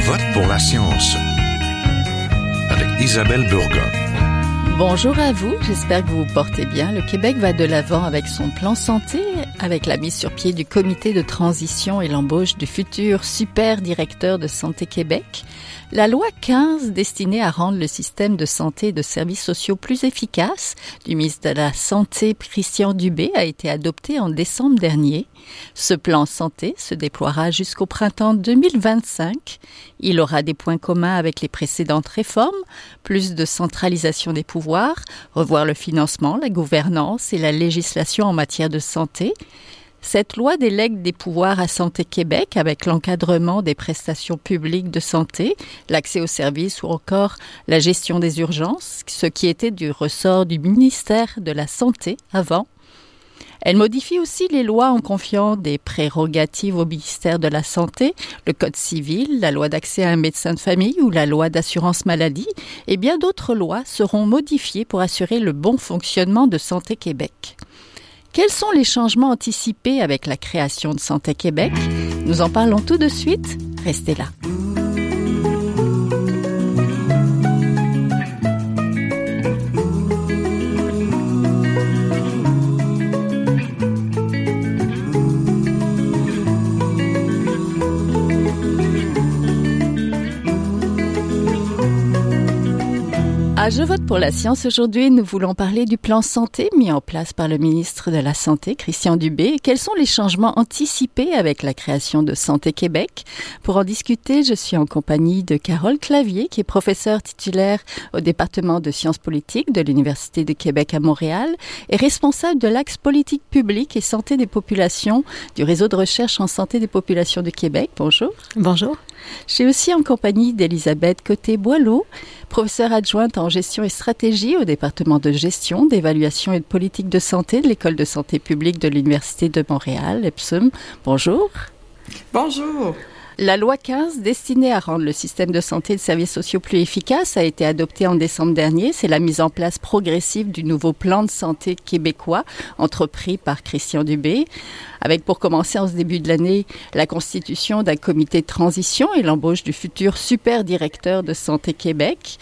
vote pour la science avec Isabelle Burgon. Bonjour à vous, j'espère que vous vous portez bien. Le Québec va de l'avant avec son plan santé, avec la mise sur pied du comité de transition et l'embauche du futur super directeur de Santé Québec. La loi 15, destinée à rendre le système de santé et de services sociaux plus efficace, du ministre de la Santé Christian Dubé, a été adoptée en décembre dernier. Ce plan santé se déploiera jusqu'au printemps 2025. Il aura des points communs avec les précédentes réformes, plus de centralisation des pouvoirs, revoir le financement, la gouvernance et la législation en matière de santé, cette loi délègue des pouvoirs à Santé Québec avec l'encadrement des prestations publiques de santé, l'accès aux services ou encore la gestion des urgences, ce qui était du ressort du ministère de la Santé avant. Elle modifie aussi les lois en confiant des prérogatives au ministère de la Santé, le Code civil, la loi d'accès à un médecin de famille ou la loi d'assurance maladie, et bien d'autres lois seront modifiées pour assurer le bon fonctionnement de Santé Québec. Quels sont les changements anticipés avec la création de Santé Québec? Nous en parlons tout de suite. Restez là. À Je vote pour la science aujourd'hui, nous voulons parler du plan santé mis en place par le ministre de la Santé, Christian Dubé. Quels sont les changements anticipés avec la création de Santé Québec? Pour en discuter, je suis en compagnie de Carole Clavier, qui est professeure titulaire au département de sciences politiques de l'Université de Québec à Montréal et responsable de l'axe politique publique et santé des populations du réseau de recherche en santé des populations de Québec. Bonjour. Bonjour. Je suis aussi en compagnie d'Elisabeth Côté-Boileau, professeure adjointe en gestion et stratégie au département de gestion, d'évaluation et de politique de santé de l'École de santé publique de l'Université de Montréal, EPSUM. Bonjour. Bonjour. La loi 15, destinée à rendre le système de santé et de services sociaux plus efficace, a été adoptée en décembre dernier. C'est la mise en place progressive du nouveau plan de santé québécois, entrepris par Christian Dubé, avec pour commencer en ce début de l'année la constitution d'un comité de transition et l'embauche du futur super directeur de Santé Québec.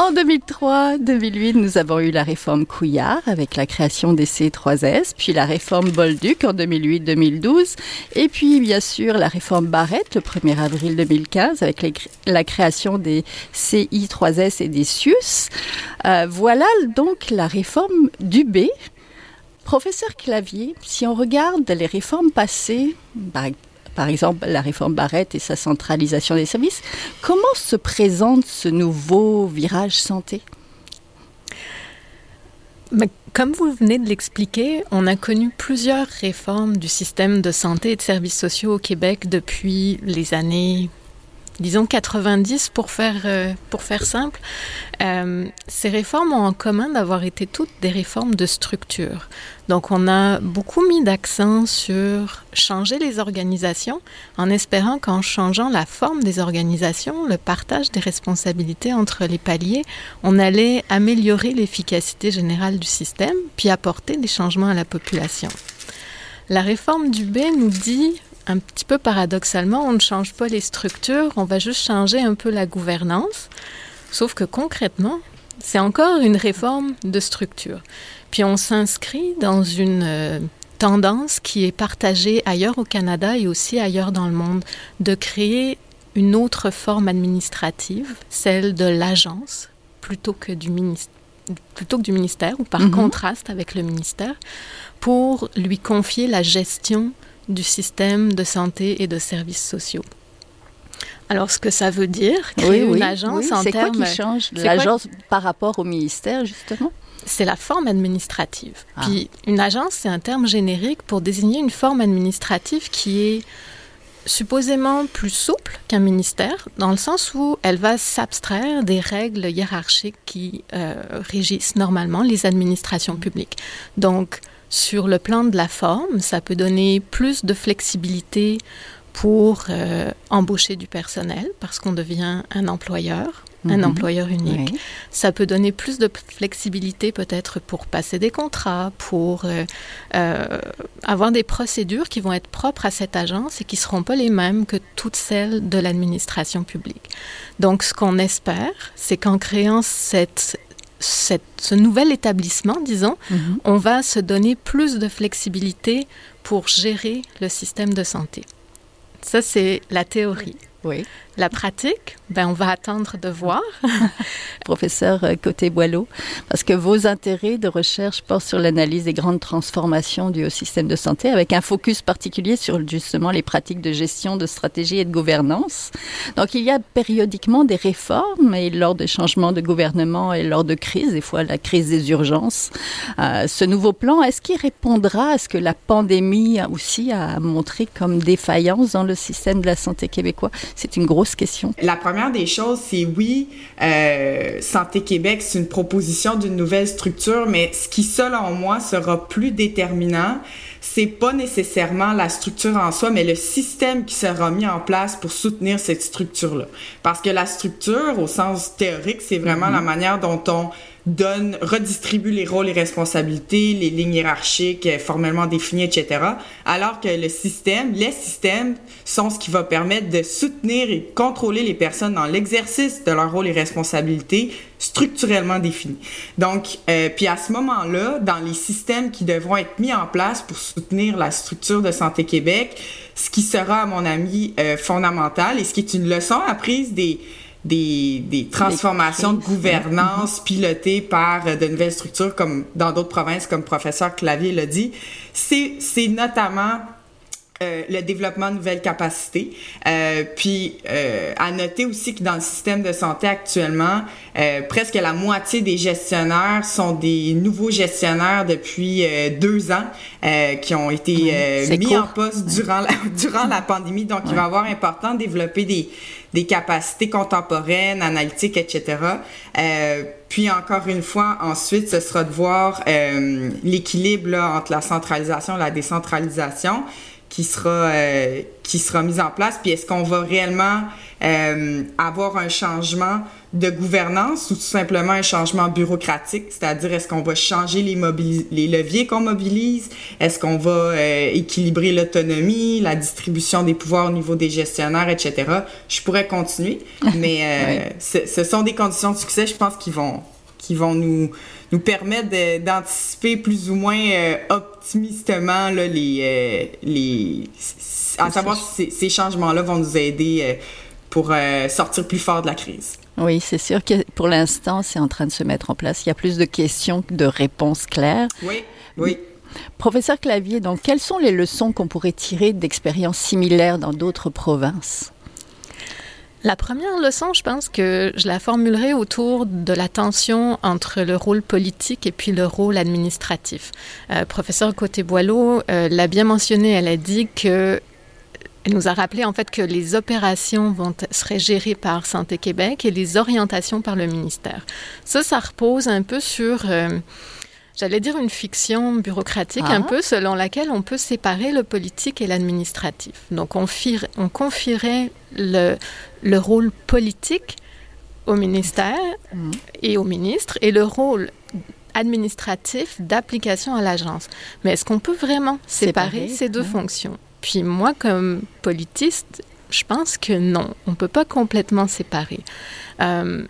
En 2003-2008, nous avons eu la réforme Couillard avec la création des C3S, puis la réforme Bolduc en 2008-2012, et puis bien sûr la réforme Barrette le 1er avril 2015 avec la création des CI3S et des CIUS. Euh, voilà donc la réforme Dubé. Professeur Clavier, si on regarde les réformes passées, par par exemple la réforme Barrette et sa centralisation des services. Comment se présente ce nouveau virage santé? Mais comme vous venez de l'expliquer, on a connu plusieurs réformes du système de santé et de services sociaux au Québec depuis les années disons 90 pour faire, euh, pour faire simple. Euh, ces réformes ont en commun d'avoir été toutes des réformes de structure. Donc on a beaucoup mis d'accent sur changer les organisations en espérant qu'en changeant la forme des organisations, le partage des responsabilités entre les paliers, on allait améliorer l'efficacité générale du système puis apporter des changements à la population. La réforme du B nous dit un petit peu paradoxalement, on ne change pas les structures, on va juste changer un peu la gouvernance. Sauf que concrètement, c'est encore une réforme de structure. Puis on s'inscrit dans une euh, tendance qui est partagée ailleurs au Canada et aussi ailleurs dans le monde, de créer une autre forme administrative, celle de l'agence, plutôt que du ministère plutôt que du ministère ou par mhm. contraste avec le ministère, pour lui confier la gestion du système de santé et de services sociaux. Alors, ce que ça veut dire, créer une agence en termes... C'est quoi qui change l'agence par rapport au ministère, justement? C'est la forme administrative. Ah. Puis une agence, c'est un terme générique pour désigner une forme administrative qui est supposément plus souple qu'un ministère, dans le sens où elle va s'abstraire des règles hiérarchiques qui euh, régissent normalement les administrations publiques. Donc, sur le plan de la forme, ça peut donner plus de flexibilité pour euh, embaucher du personnel parce qu'on devient un employeur un mhm. employeur unique. Ça peut donner plus de flexibilité peut-être pour passer des contrats, pour euh, euh, avoir des procédures qui vont être propres à cette agence et qui ne seront pas les mêmes que toutes celles de l'administration publique. Donc, ce qu'on espère, c'est qu'en créant cette, ce nouvel établissement, disons, mhm. on va se donner plus de flexibilité pour gérer le système de santé. Ça, c'est la théorie. Oui. La pratique, ben, on va attendre de voir. Professeur euh, Côté-Boileau, parce que vos intérêts de recherche portent sur l'analyse des grandes transformations du système de santé, avec un focus particulier sur justement les pratiques de gestion, de stratégie et de gouvernance. Donc il y a périodiquement des réformes, et lors des changements de gouvernement et lors de crises, des fois la crise des urgences. Euh, ce nouveau plan, est-ce qu'il répondra à ce que la pandémie aussi a montré comme défaillance dans le système de la santé québécois? C'est une grosse question. La première des choses, c'est oui, euh, Santé Québec, c'est une proposition d'une nouvelle structure, mais ce qui, selon moi, sera plus déterminant, c'est pas nécessairement la structure en soi, mais le système qui sera mis en place pour soutenir cette structure-là. Parce que la structure, au sens théorique, c'est vraiment mm-hmm. la manière dont on donne, redistribue les rôles et responsabilités, les lignes hiérarchiques euh, formellement définies, etc. Alors que le système, les systèmes sont ce qui va permettre de soutenir et contrôler les personnes dans l'exercice de leurs rôles et responsabilités structurellement définis. Donc, euh, puis à ce moment-là, dans les systèmes qui devront être mis en place pour soutenir la structure de Santé Québec, ce qui sera, à mon avis, euh, fondamental et ce qui est une leçon apprise des des, des transformations de gouvernance pilotées par euh, de nouvelles structures comme dans d'autres provinces, comme professeur Clavier l'a dit, c'est notamment euh, le développement de nouvelles capacités. Euh, puis, euh, à noter aussi que dans le système de santé actuellement, euh, presque la moitié des gestionnaires sont des nouveaux gestionnaires depuis deux ans qui ont été mis en poste durant la, durant la pandémie. Donc, il va avoir important de développer des, des capacités contemporaines, analytiques, etc. puis encore une fois, ensuite, ce sera de voir l'équilibre entre la centralisation et la décentralisation qui sera euh, qui sera mise en place puis est-ce qu'on va réellement euh, avoir un changement de gouvernance ou tout simplement un changement bureaucratique? C'est-à-dire est-ce qu'on va changer les les leviers qu'on mobilise? Est-ce qu'on va euh, équilibrer l'autonomie la distribution des pouvoirs au niveau des gestionnaires etc je pourrais continuer mais ce sont des conditions de succès je pense qui vont qui vont nous nous permettre d'anticiper plus ou moins euh, optimistement là, les, euh, les à savoir si ces, changements-là vont nous aider euh, pour sortir plus fort de la crise. Oui, c'est sûr que pour l'instant, c'est en train de se mettre en place. Il y a plus de questions que de réponses claires. Oui, oui. Professeur Clavier, donc, quelles sont les leçons qu'on pourrait tirer d'expériences similaires dans d'autres provinces? La première leçon, je pense que je la formulerai autour de la tension entre le rôle politique et puis le rôle administratif. Euh, professeur Côté-Boileau euh, l'a bien mentionné, elle a dit que elle nous a rappelé en fait que les opérations vont, seraient gérées par Santé Québec et les orientations par le ministère. Ça, ça repose un peu sur euh, j'allais dire une fiction bureaucratique un ah. peu selon laquelle on peut séparer le politique et l'administratif. Donc on, on confierait le, le rôle politique au ministère mm. et au ministre et le rôle administratif d'application à l'agence. Mais est-ce qu'on peut vraiment séparer, ces deux fonctions? Puis moi, comme politiste, je pense que non, on ne peut pas complètement séparer. Euh,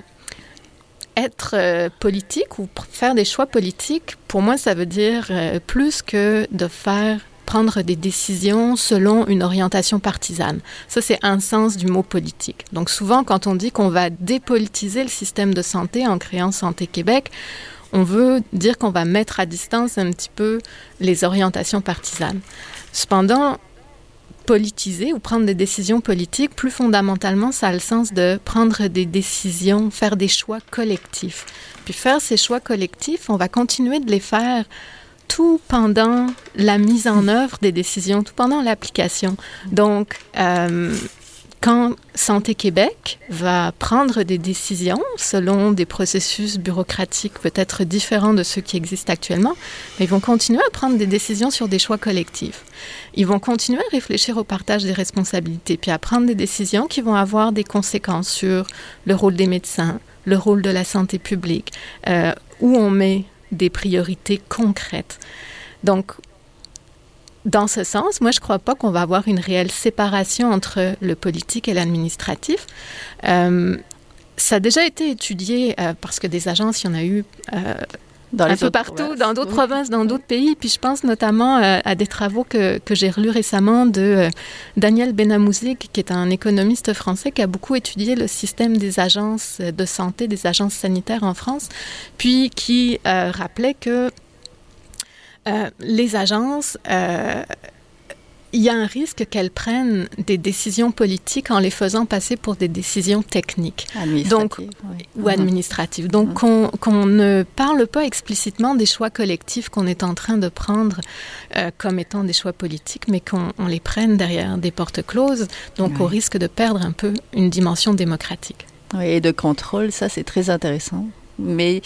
être euh, politique ou faire des choix politiques, pour moi, ça veut dire euh, plus que de faire prendre des décisions selon une orientation partisane. Ça, c'est un sens du mot politique. Donc souvent, quand on dit qu'on va dépolitiser le système de santé en créant Santé Québec, on veut dire qu'on va mettre à distance un petit peu les orientations partisanes. Cependant, politiser ou prendre des décisions politiques, plus fondamentalement, ça a le sens de prendre des décisions, faire des choix collectifs. Puis faire ces choix collectifs, on va continuer de les faire tout pendant la mise en œuvre des décisions, tout pendant l'application. Donc, euh, quand Santé Québec va prendre des décisions selon des processus bureaucratiques peut-être différents de ceux qui existent actuellement, ils vont continuer à prendre des décisions sur des choix collectifs. Ils vont continuer à réfléchir au partage des responsabilités, puis à prendre des décisions qui vont avoir des conséquences sur le rôle des médecins, le rôle de la santé publique, euh, où on met des priorités concrètes. Donc, dans ce sens, moi, je ne crois pas qu'on va avoir une réelle séparation entre le politique et l'administratif. Euh, ça a déjà été étudié euh, parce que des agences, il y en a eu euh, dans un peu partout, dans d'autres provinces, dans d'autres pays. Puis je pense notamment euh, à des travaux que, que j'ai relus récemment de euh, Daniel Benamouzik, qui est un économiste français qui a beaucoup étudié le système des agences de santé, des agences sanitaires en France, puis qui euh, rappelait que les agences il y a un risque qu'elles prennent des décisions politiques en les faisant passer pour des décisions techniques Donc, ou mhm. administratives. Donc, mhm. qu'on ne parle pas explicitement des choix collectifs qu'on est en train de prendre euh, comme étant des choix politiques, mais qu'on les prenne derrière des portes closes, donc au risque de perdre un peu une dimension démocratique. Oui, et de contrôle, ça c'est très intéressant. Mais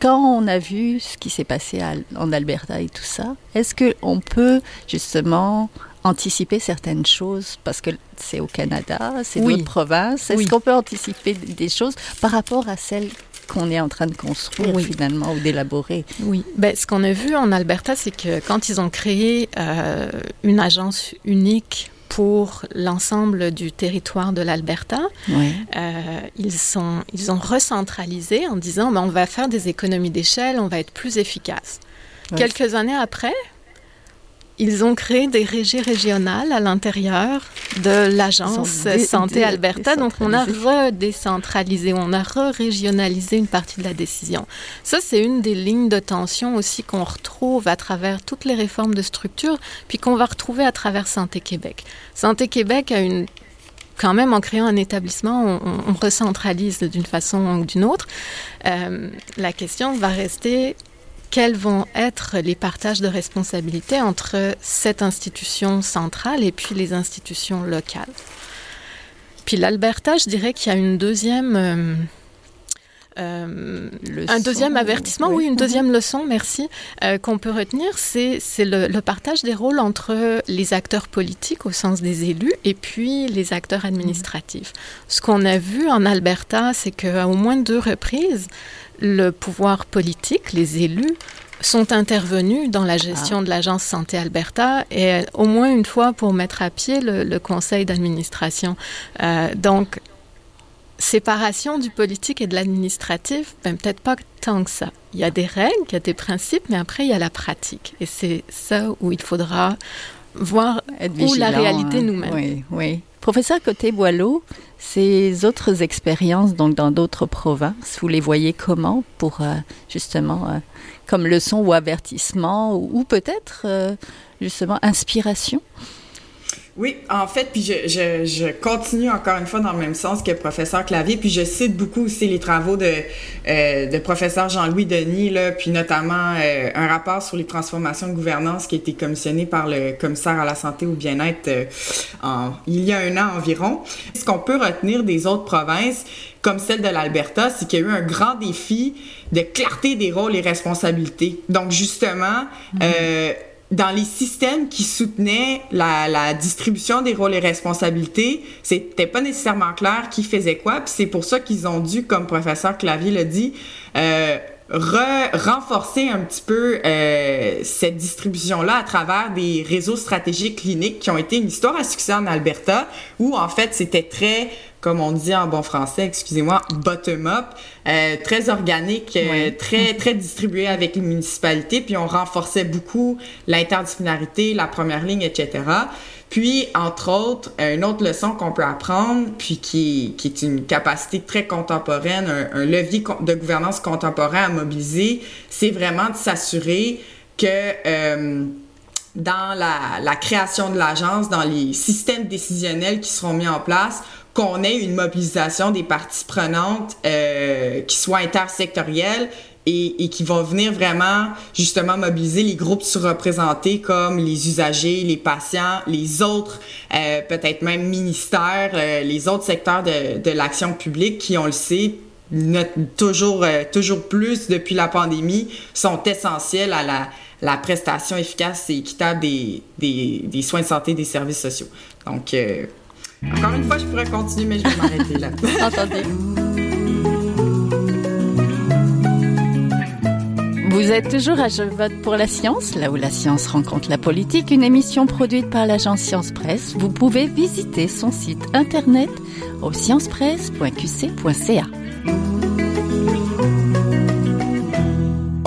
quand on a vu ce qui s'est passé en Alberta et tout ça, est-ce qu'on peut justement anticiper certaines choses parce que c'est au Canada, c'est oui. d'autres provinces. Est-ce qu'on peut anticiper des choses par rapport à celles qu'on est en train de construire finalement ou d'élaborer? Oui, ben, ce qu'on a vu en Alberta, c'est que quand ils ont créé euh, une agence unique pour l'ensemble du territoire de l'Alberta, euh, ils, sont, ils ont recentralisé en disant ben, on va faire des économies d'échelle, on va être plus efficace. Quelques années après, ils ont créé des régies régionales à l'intérieur de l'agence Santé Alberta. Donc, on a redécentralisé, on a re-régionalisé une partie de la décision. Ça, c'est une des lignes de tension aussi qu'on retrouve à travers toutes les réformes de structure, puis qu'on va retrouver à travers Santé Québec. Santé Québec a une quand même, en créant un établissement, on, recentralise d'une façon ou d'une autre. Euh, la question va rester quels vont être les partages de responsabilités entre cette institution centrale et puis les institutions locales. Puis l'Alberta, je dirais qu'il y a une deuxième... Euh, euh, un deuxième avertissement, oui, une deuxième leçon, merci, euh, qu'on peut retenir, c'est le, le, partage des rôles entre les acteurs politiques au sens des élus et puis les acteurs administratifs. Ce qu'on a vu en Alberta, c'est qu'à au moins deux reprises, le pouvoir politique, les élus, sont intervenus dans la gestion ah. de l'agence Santé Alberta et au moins une fois pour mettre à pied le, conseil d'administration. Euh, donc, séparation du politique et de l'administratif, ben, peut-être pas tant que ça. Il y a des règles, il y a des principes, mais après, il y a la pratique. Et c'est ça où il faudra voir où la réalité nous mène. Oui, oui. Professeur Côté-Boileau, ces autres expériences, donc dans d'autres provinces, vous les voyez comment pour euh, justement, euh, comme leçon ou avertissement, ou, peut-être euh, justement inspiration? Oui, en fait, puis je, je, je, continue encore une fois dans le même sens que professeur Clavier, puis je cite beaucoup aussi les travaux de, euh, de professeur Jean-Louis Denis, là, puis notamment euh, un rapport sur les transformations de gouvernance qui a été commissionné par le commissaire à la santé ou bien-être euh, il y a un an environ. Ce qu'on peut retenir des autres provinces, comme celle de l'Alberta, c'est qu'il y a eu un grand défi de clarté des rôles et responsabilités. Donc justement, euh, dans les systèmes qui soutenaient la, la, distribution des rôles et responsabilités, c'était pas nécessairement clair qui faisait quoi. Puis c'est pour ça qu'ils ont dû, comme professeur Clavier l'a dit, euh, renforcer un petit peu euh, cette distribution-là à travers des réseaux stratégiques cliniques qui ont été une histoire à succès en Alberta, où en fait c'était très comme on dit en bon français, excusez-moi, bottom-up, euh, très organique, euh, très très distribué avec les municipalités, puis on renforçait beaucoup l'interdisciplinarité, la première ligne, etc. Puis, entre autres, une autre leçon qu'on peut apprendre, puis qui, qui est une capacité très contemporaine, un, levier de gouvernance contemporain à mobiliser, c'est vraiment de s'assurer que euh, dans la, la, création de l'agence, dans les systèmes décisionnels qui seront mis en place, qu'on ait une mobilisation des parties prenantes euh, qui soit intersectorielle et, et, qui va venir vraiment justement mobiliser les groupes surreprésentés comme les usagers, les patients, les autres, euh, peut-être même ministères, euh, les autres secteurs de, l'action publique qui, on le sait, toujours, toujours plus depuis la pandémie, sont essentiels à la, prestation efficace et équitable des, des, soins de santé des services sociaux. Donc, encore une fois, je pourrais continuer, mais je vais m'arrêter là. Vous êtes toujours à Je vote pour la science, là où la science rencontre la politique, une émission produite par l'agence Science Presse. Vous pouvez visiter son site internet au sciencepresse.qc.ca.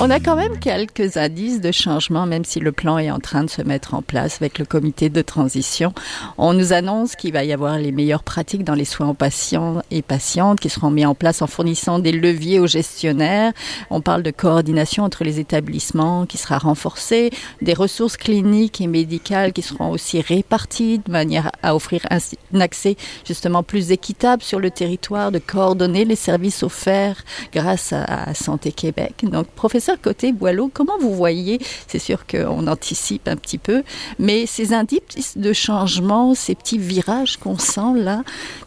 On a quand même quelques indices de changement, même si le plan est en train de se mettre en place avec le comité de transition. On nous annonce qu'il va y avoir les meilleures pratiques dans les soins aux patients et patientes qui seront mis en place en fournissant des leviers aux gestionnaires. On parle de coordination entre les établissements qui sera renforcée, des ressources cliniques et médicales qui seront aussi réparties de manière à offrir un accès justement plus équitable sur le territoire, de coordonner les services offerts grâce à Santé Québec. Donc, professeur côté Boileau, comment vous voyez, c'est sûr qu'on anticipe un petit peu, mais ces indices de changement, ces petits virages qu'on sent là,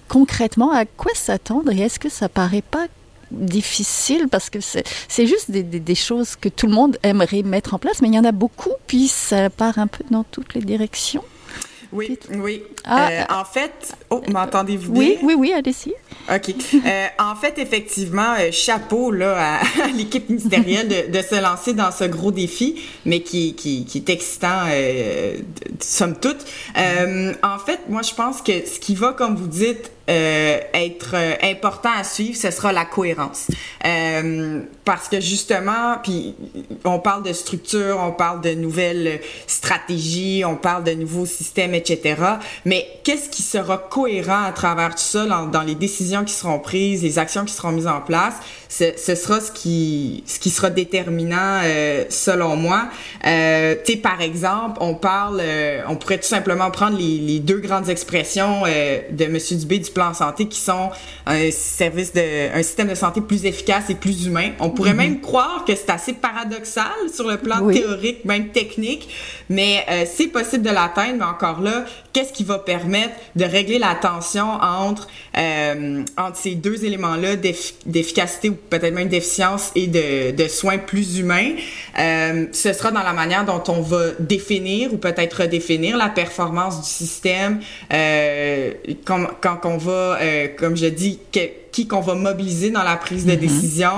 concrètement, à quoi s'attendre et est-ce que ça paraît pas difficile? Parce que c'est juste des, des, choses que tout le monde aimerait mettre en place, mais il y en a beaucoup, puis ça part un peu dans toutes les directions. Oui, oui. Ah, euh, en fait, oh, m'entendez-vous bien? Oui, oui, oui, allez-y. OK. Euh, en fait, effectivement, euh, chapeau là, à, l'équipe ministérielle de, de, se lancer dans ce gros défi, mais qui, qui, qui est excitant, euh, somme toute. Euh, en fait, moi, je pense que ce qui va, comme vous dites, euh, être euh, important à suivre, ce sera la cohérence. Euh, parce que justement, puis on parle de structure, on parle de nouvelles stratégies, on parle de nouveaux systèmes, etc. Mais qu'est-ce qui sera cohérent à travers tout ça dans, les décisions qui seront prises, les actions qui seront mises en place? Ce, ce sera ce qui, ce qui sera déterminant euh, selon moi. Euh, tu par exemple, on parle, on pourrait tout simplement prendre les, les deux grandes expressions de Monsieur Dubé du plan santé qui sont un service de, un système de santé plus efficace et plus humain. On pourrait mhm. même croire que c'est assez paradoxal sur le plan théorique, même technique, mais euh, c'est possible de l'atteindre. Mais encore là, qu'est-ce qui va permettre de régler la tension entre euh, entre ces deux éléments-là d'efficacité ou peut-être même d'efficience et de, de, soins plus humains? Euh, Ce sera dans la manière dont on va définir ou peut-être redéfinir la performance du système quand, quand on va, euh, comme je dis, qui qu'on va mobiliser dans la prise de mm-hmm. décision.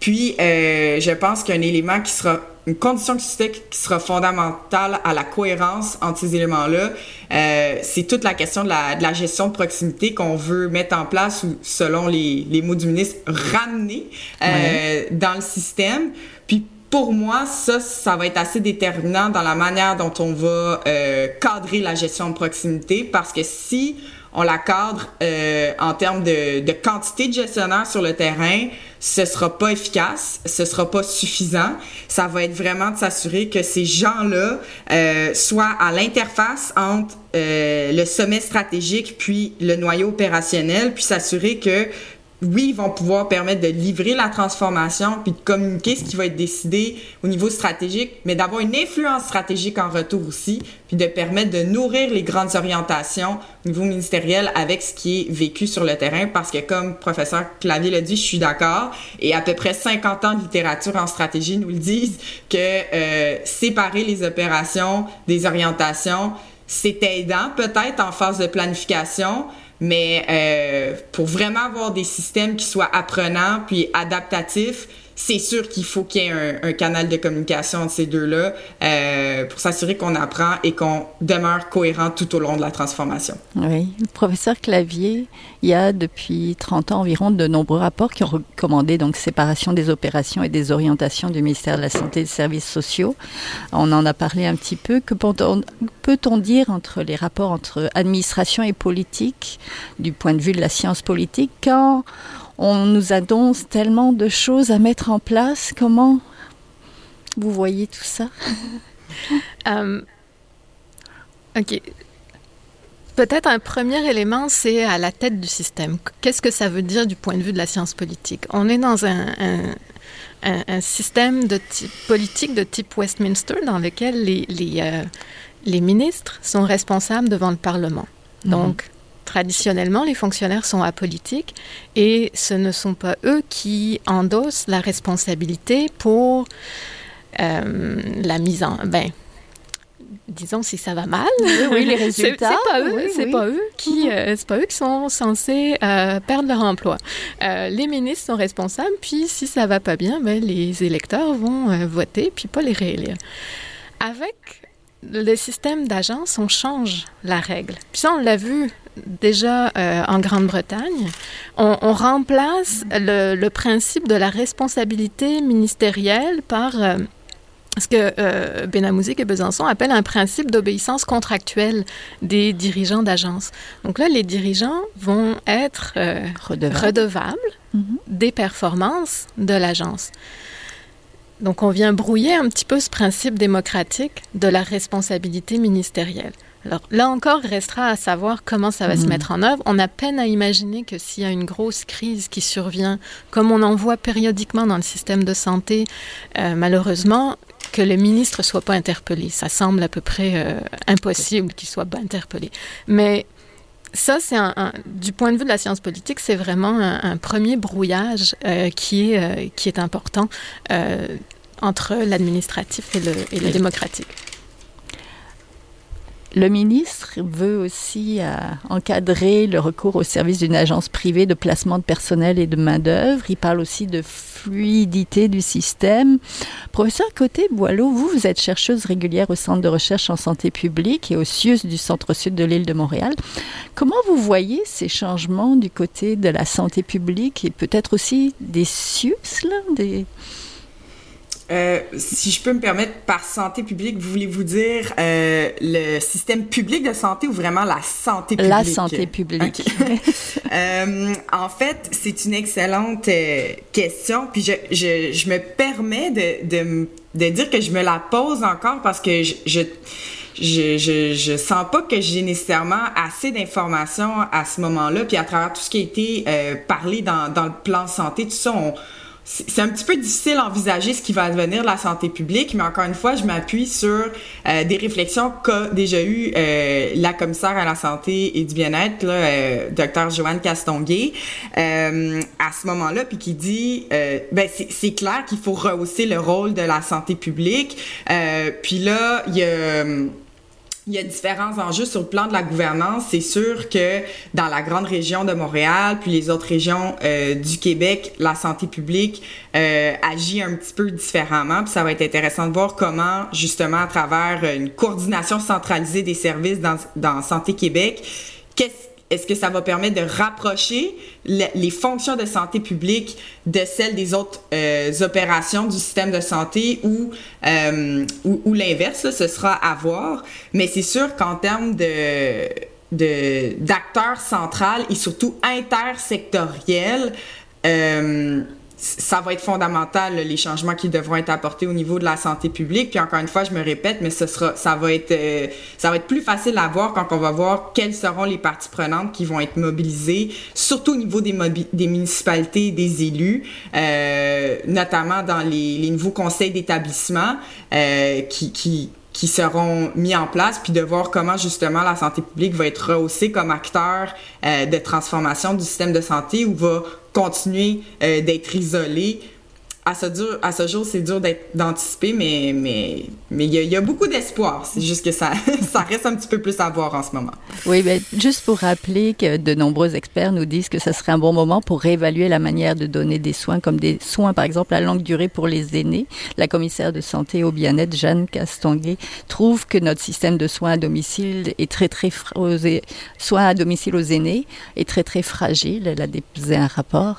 Puis, euh, je pense qu'un élément qui sera une condition qui sera fondamentale à la cohérence entre ces éléments-là, euh, c'est toute la question de la, de la gestion de proximité qu'on veut mettre en place ou, selon les, les mots du ministre, ramener euh, dans le système. Puis pour moi, ça, ça va être assez déterminant dans la manière dont on va euh, cadrer la gestion de proximité parce que si on la cadre euh, en termes de, quantité de gestionnaires sur le terrain, ce sera pas efficace, ce sera pas suffisant. Ça va être vraiment de s'assurer que ces gens-là euh, soient à l'interface entre euh, le sommet stratégique puis le noyau opérationnel, puis s'assurer que oui, ils vont pouvoir permettre de livrer la transformation puis de communiquer ce qui va être décidé au niveau stratégique, mais d'avoir une influence stratégique en retour aussi, puis de permettre de nourrir les grandes orientations au niveau ministériel avec ce qui est vécu sur le terrain, parce que comme professeur Clavier l'a dit, je suis d'accord, et à peu près 50 ans de littérature en stratégie nous le disent, que euh, séparer les opérations des orientations, c'est aidant peut-être en phase de planification, mais euh, pour vraiment avoir des systèmes qui soient apprenants puis adaptatifs, c'est sûr qu'il faut qu'il y ait un, canal de communication entre ces deux-là euh, pour s'assurer qu'on apprend et qu'on demeure cohérent tout au long de la transformation. Oui. Le professeur Clavier, il y a depuis 30 ans environ de nombreux rapports qui ont recommandé donc séparation des opérations et des orientations du ministère de la Santé et des Services sociaux. On en a parlé un petit peu. Que peut-on dire entre les rapports entre administration et politique du point de vue de la science politique quand on nous annonce tellement de choses à mettre en place. Comment vous voyez tout ça? Um, Ok. Peut-être un premier élément, c'est à la tête du système. Qu'est-ce que ça veut dire du point de vue de la science politique? On est dans un, un, un, un système de type politique de type Westminster dans lequel les, les, euh, les ministres sont responsables devant le Parlement. Mm -hmm. Traditionnellement, les fonctionnaires sont apolitiques et ce ne sont pas eux qui endossent la responsabilité pour euh, la mise en... Ben, disons si ça va mal. Oui, les résultats. c'est pas eux, c'est pas eux qui, euh, c'est pas eux qui sont censés euh, perdre leur emploi. Euh, les ministres sont responsables, puis si ça va pas bien, ben, les électeurs vont voter, puis pas les réélire. Avec le système d'agence, on change la règle. Puis ça, on l'a vu déjà en Grande-Bretagne. On, remplace le, le, principe de la responsabilité ministérielle par ce que euh, Benamouzik et Besançon appellent un principe d'obéissance contractuelle des dirigeants d'agence. Donc là, les dirigeants vont être euh, redevables, mm-hmm. des performances de l'agence. Donc on vient brouiller un petit peu ce principe démocratique de la responsabilité ministérielle. Alors là encore, restera à savoir comment ça va se mm-hmm. mettre en œuvre. On a peine à imaginer que s'il y a une grosse crise qui survient, comme on en voit périodiquement dans le système de santé, euh, malheureusement, que le ministre soit pas interpellé. Ça semble à peu près euh, impossible qu'il soit pas interpellé. Mais ça, c'est un, du point de vue de la science politique, c'est vraiment un, premier brouillage euh, qui, est, qui est important entre l'administratif et le, et le démocratique. Le ministre veut aussi euh, encadrer le recours au service d'une agence privée de placement de personnel et de main-d'œuvre. Il parle aussi de fluidité du système. Professeur Côté Boileau, vous, vous êtes chercheuse régulière au Centre de recherche en santé publique et au CIUS du Centre-Sud de l'île de Montréal. Comment vous voyez ces changements du côté de la santé publique et peut-être aussi des CIUS, là, des... Euh, si je peux me permettre, par santé publique, voulez-vous dire euh, le système public de santé ou vraiment la santé publique? La santé publique. euh, en fait, c'est une excellente question. Puis je, je, je, me permets de, de, de, dire que je me la pose encore parce que je, je je, je, je sens pas que j'ai nécessairement assez d'informations à ce moment-là. Puis à travers tout ce qui a été euh, parlé dans, dans le plan santé, tout ça, on, c'est un petit peu difficile d'envisager ce qui va devenir la santé publique, mais encore une fois, je m'appuie sur euh, des réflexions qu'a déjà eu euh, la commissaire à la santé et du bien-être, euh, Dr Joanne Castonguay, à ce moment-là, puis qui dit, ben c'est clair qu'il faut rehausser le rôle de la santé publique. puis là, il y a il y a différents enjeux sur le plan de la gouvernance. C'est sûr que dans la grande région de Montréal, puis les autres régions euh, du Québec, la santé publique euh, agit un petit peu différemment. Puis ça va être intéressant de voir comment, justement, à travers une coordination centralisée des services dans, dans Santé Québec, qu'est-ce est-ce que ça va permettre de rapprocher les fonctions de santé publique de celles des autres euh, opérations du système de santé ou, euh, ou, l'inverse, ce sera à voir. Mais c'est sûr qu'en termes de d'acteurs centrales et surtout intersectoriels, euh, ça va être fondamental les changements qui devront être apportés au niveau de la santé publique. Puis encore une fois, je me répète, mais ce sera, ça va être, euh, ça va être plus facile à voir quand on va voir quelles seront les parties prenantes qui vont être mobilisées, surtout au niveau des, des municipalités, des élus, euh, notamment dans les, les nouveaux conseils d'établissement euh, qui, qui qui seront mis en place, puis de voir comment justement la santé publique va être rehaussée comme acteur euh, de transformation du système de santé ou va continuer euh, d'être isolé à ce, dur, à ce jour, c'est dur d'anticiper, mais mais mais il y, a beaucoup d'espoir. C'est juste que ça, ça reste un petit peu plus à voir en ce moment. Oui, mais juste pour rappeler que de nombreux experts nous disent que ce serait un bon moment pour réévaluer la manière de donner des soins, comme des soins, par exemple, à longue durée pour les aînés. La commissaire de santé au bien-être, Jeanne Castonguay, trouve que notre système de soins à domicile est très, très, soins à domicile aux aînés est très, très fragile. Elle a déposé un rapport.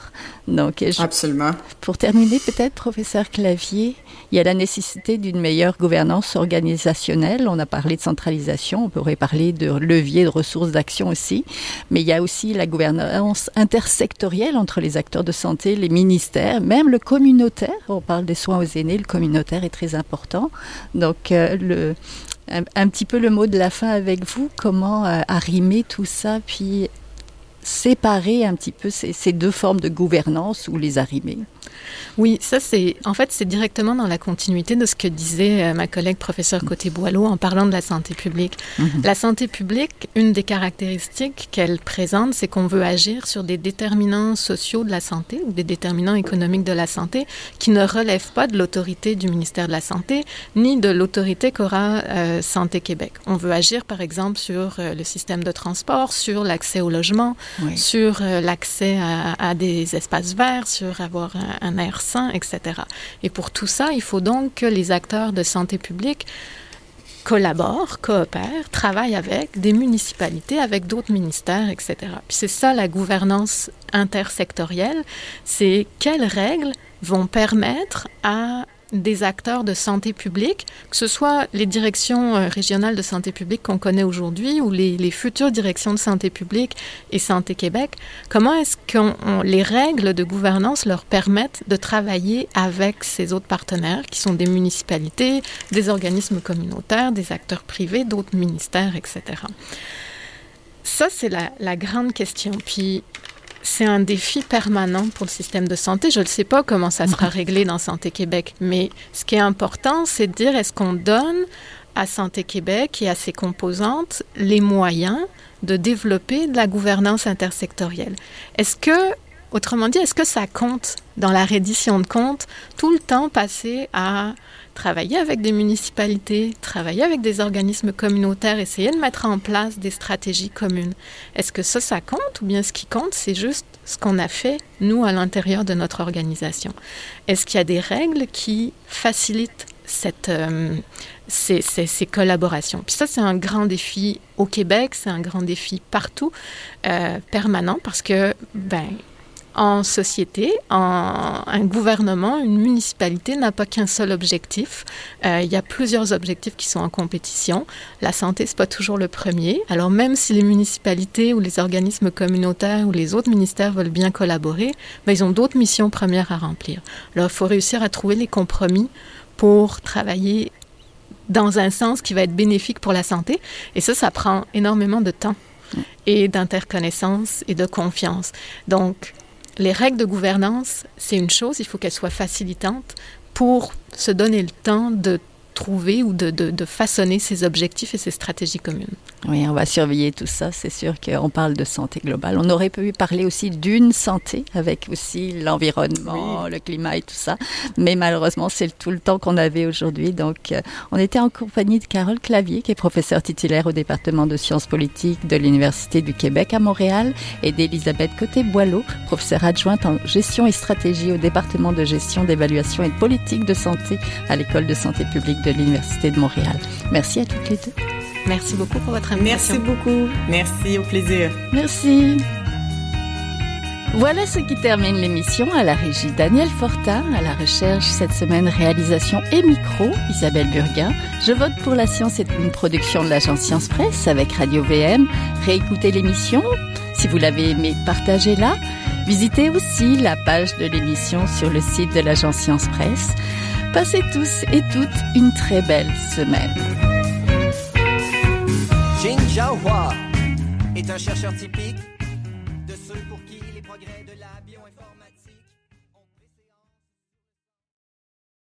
Donc, Absolument. Pour terminer, peut-être, professeur Clavier, il y a la nécessité d'une meilleure gouvernance organisationnelle. On a parlé de centralisation, on pourrait parler de levier de ressources d'action aussi, mais il y a aussi la gouvernance intersectorielle entre les acteurs de santé, les ministères, même le communautaire. On parle des soins aux aînés, le communautaire est très important. Donc, euh, un, petit peu le mot de la fin avec vous, comment euh, arrimer tout ça, puis séparer un petit peu ces, ces deux formes de gouvernance ou les arrimer? Oui, ça c'est en fait c'est directement dans la continuité de ce que disait euh, ma collègue professeure Côté Boileau en parlant de la santé publique. Mm -hmm. La santé publique, une des caractéristiques qu'elle présente, c'est qu'on veut agir sur des déterminants sociaux de la santé ou des déterminants économiques de la santé qui ne relèvent pas de l'autorité du ministère de la Santé ni de l'autorité qu'aura euh, Santé Québec. On veut agir par exemple sur euh, le système de transport, sur l'accès au logement, oui. sur l'accès à, à, des espaces verts, sur avoir un, un air sain, etc. Et pour tout ça, il faut donc que les acteurs de santé publique collaborent, coopèrent, travaillent avec des municipalités, avec d'autres ministères, etc. Puis c'est ça la gouvernance intersectorielle, c'est quelles règles vont permettre à des acteurs de santé publique, que ce soit les directions euh, régionales de santé publique qu'on connaît aujourd'hui ou les, futures directions de santé publique et Santé Québec, comment est-ce que les règles de gouvernance leur permettent de travailler avec ces autres partenaires qui sont des municipalités, des organismes communautaires, des acteurs privés, d'autres ministères, etc. Ça, c'est la, la grande question. Puis c'est un défi permanent pour le système de santé. Je ne sais pas comment ça sera réglé dans Santé Québec, mais ce qui est important, c'est de dire est-ce qu'on donne à Santé Québec et à ses composantes les moyens de développer de la gouvernance intersectorielle? Est-ce que, autrement dit, est-ce que ça compte dans la reddition de comptes tout le temps passé à travailler avec des municipalités, travailler avec des organismes communautaires, essayer de mettre en place des stratégies communes. Est-ce que ça, ça compte ou bien ce qui compte, c'est juste ce qu'on a fait, nous, à l'intérieur de notre organisation? Est-ce qu'il y a des règles qui facilitent cette, euh, ces, ces, collaborations? Puis ça, c'est un grand défi au Québec, c'est un grand défi partout, euh, permanent, parce que, ben, en société, un gouvernement, une municipalité n'a pas qu'un seul objectif. Euh, il y a plusieurs objectifs qui sont en compétition. La santé, c'est pas toujours le premier. Alors même si les municipalités ou les organismes communautaires ou les autres ministères veulent bien collaborer, ben, ils ont d'autres missions premières à remplir. Alors il faut réussir à trouver les compromis pour travailler dans un sens qui va être bénéfique pour la santé. Et ça, ça prend énormément de temps et d'interconnaissance et de confiance. Donc, les règles de gouvernance, c'est une chose, il faut qu'elles soient facilitantes pour se donner le temps de trouver ou de, de, de, façonner ses objectifs et ses stratégies communes. Oui, on va surveiller tout ça. C'est sûr qu'on parle de santé globale. On aurait pu parler aussi d'une santé avec aussi l'environnement, oui. le climat et tout ça. Mais malheureusement, c'est tout le temps qu'on avait aujourd'hui. Donc, euh, on était en compagnie de Carole Clavier, qui est professeure titulaire au département de sciences politiques de l'Université du Québec à Montréal, et d'Elisabeth Côté-Boileau, professeure adjointe en gestion et stratégie au département de gestion, d'évaluation et de politique de santé à l'École de santé publique de l'Université de Montréal. Merci à toutes les deux. Merci beaucoup pour votre invitation. Merci beaucoup. Merci, au plaisir. Merci. Voilà ce qui termine l'émission à la régie Daniel Fortin, à la recherche cette semaine réalisation et micro Isabelle Burguin. Je vote pour la science est une production de l'agence Science Presse avec Radio VM. Réécoutez l'émission. Si vous l'avez aimé, partagez-la. Visitez aussi la page de l'émission sur le site de l'agence Science Presse. Passez tous et toutes une très belle semaine. Jin Jiahua est un chercheur typique